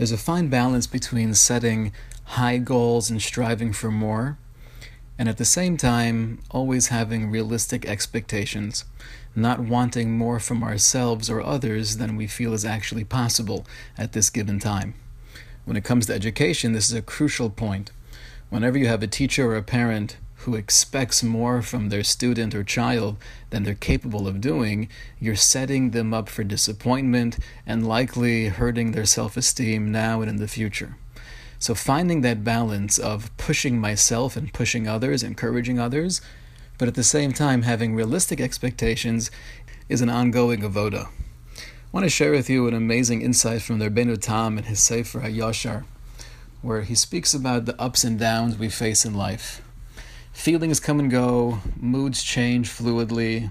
There's a fine balance between setting high goals and striving for more, and at the same time, always having realistic expectations, not wanting more from ourselves or others than we feel is actually possible at this given time. When it comes to education, this is a crucial point. Whenever you have a teacher or a parent who expects more from their student or child than they're capable of doing, you're setting them up for disappointment and likely hurting their self esteem now and in the future. So, finding that balance of pushing myself and pushing others, encouraging others, but at the same time having realistic expectations is an ongoing avoda. I want to share with you an amazing insight from the Rebbeinu Tam in his Sefer HaYashar, where he speaks about the ups and downs we face in life. Feelings come and go, moods change fluidly.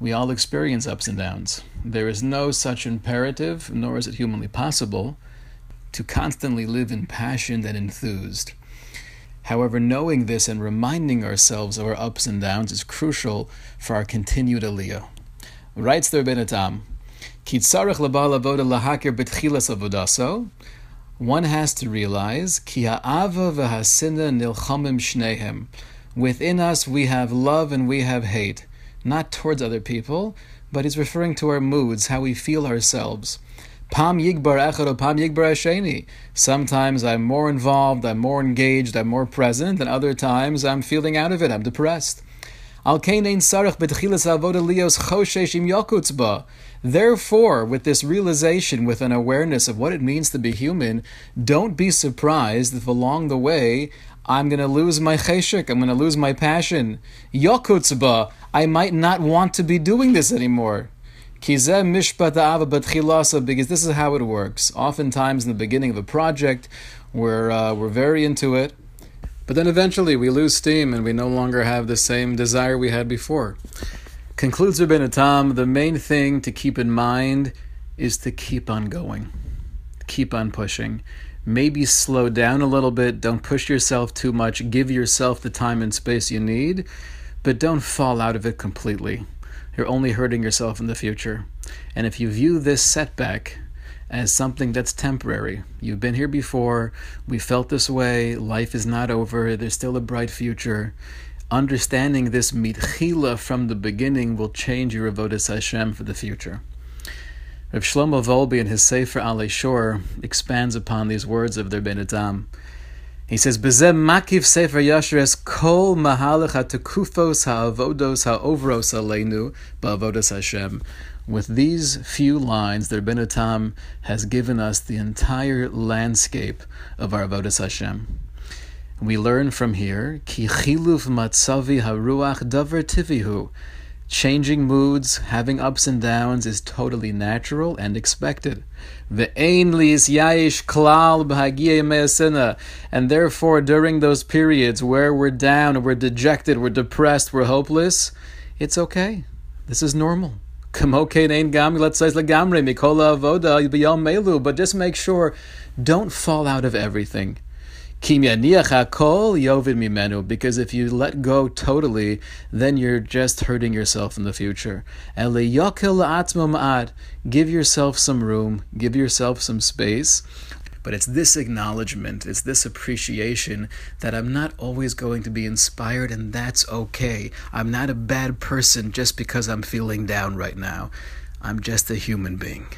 We all experience ups and downs. There is no such imperative, nor is it humanly possible, to constantly live in passion and enthused. However, knowing this and reminding ourselves of our ups and downs is crucial for our continued aliyah. Writes the Rebbeinu Tam, one has to realize ki ha'ava v'hasina nilchamim shnehem Within us, we have love and we have hate, not towards other people, but he's referring to our moods, how we feel ourselves. Pam yigbar echad pam yigbar asheni. Sometimes I'm more involved, I'm more engaged, I'm more present, and other times I'm feeling out of it, I'm depressed. Al Hosheshim Yokutzba. Therefore, with this realization, with an awareness of what it means to be human, don't be surprised if along the way I'm going to lose my cheshik, I'm going to lose my passion. Yokutzba, I might not want to be doing this anymore. Kizeh mishpat ava betchilasa, because this is how it works. Oftentimes, in the beginning of a project, we're, uh, we're very into it, but then eventually we lose steam and we no longer have the same desire we had before. Concludes Rebbeinu Tam, the main thing to keep in mind is to keep on going, keep on pushing maybe slow down a little bit. Don't push yourself too much. Give yourself the time and space you need, but don't fall out of it completely. You're only hurting yourself in the future. And if you view this setback as something that's temporary, you've been here before, we felt this way, life is not over, there's still a bright future. Understanding this mitchila from the beginning will change your avodas Hashem for the future. Rav Shlomo Wolbe in his Sefer Alei Shor expands upon these words of their Rebbeinu Tam. He says, "Bezem makif Sefer Yashres kol mahalach hatekufos ha'avodos ha'ovros aleinu ba'avodos Hashem." With these few lines, the Rebbeinu Tam has given us the entire landscape of our avodas Hashem. We learn from here, ki chiluf matzavi haruach davar tivihu Changing moods, having ups and downs is totally natural and expected. And therefore, during those periods where we're down, we're dejected, we're depressed, we're hopeless, it's okay. This is normal. But just make sure, don't fall out of everything. Because if you let go totally, then you're just hurting yourself in the future. Give yourself some room, give yourself some space. But it's this acknowledgement, it's this appreciation that I'm not always going to be inspired, and that's okay. I'm not a bad person just because I'm feeling down right now. I'm just a human being.